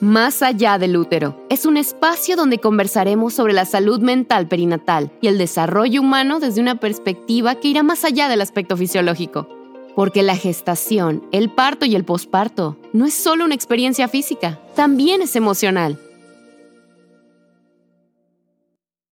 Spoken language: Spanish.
Más allá del útero, es un espacio donde conversaremos sobre la salud mental perinatal y el desarrollo humano desde una perspectiva que irá más allá del aspecto fisiológico. Porque la gestación, el parto y el posparto no es solo una experiencia física, también es emocional